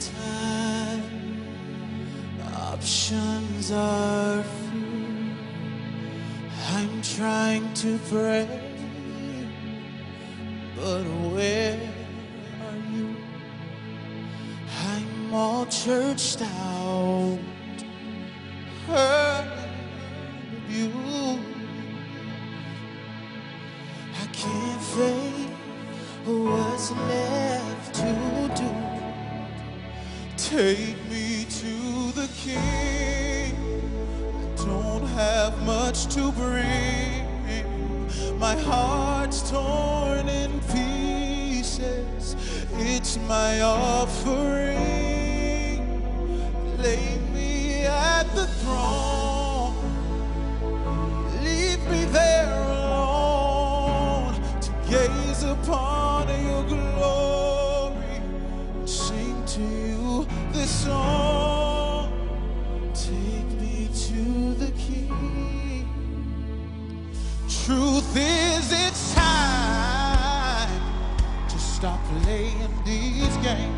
time. Options are few. I'm trying to pray, but where are you? I'm all churched out. Heard you. Take me to the king. I don't have much to bring. My heart's torn in pieces. It's my offering. Lay me at the throne. Truth is, it's time to stop playing these games.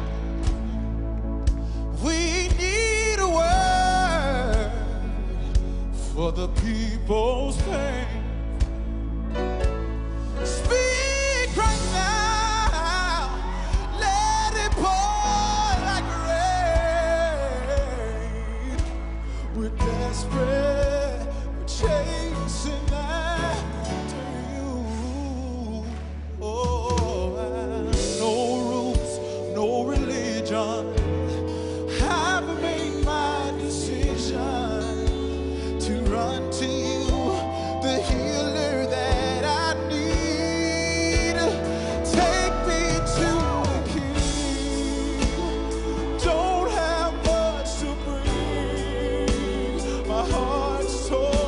We need a word for the people's pain. Bring. My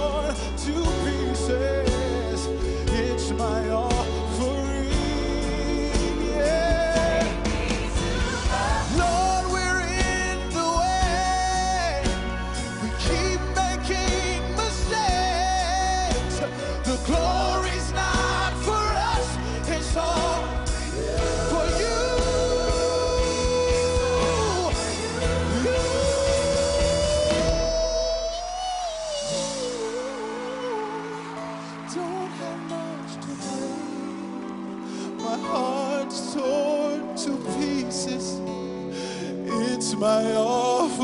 heart's torn to pieces. It's my offering.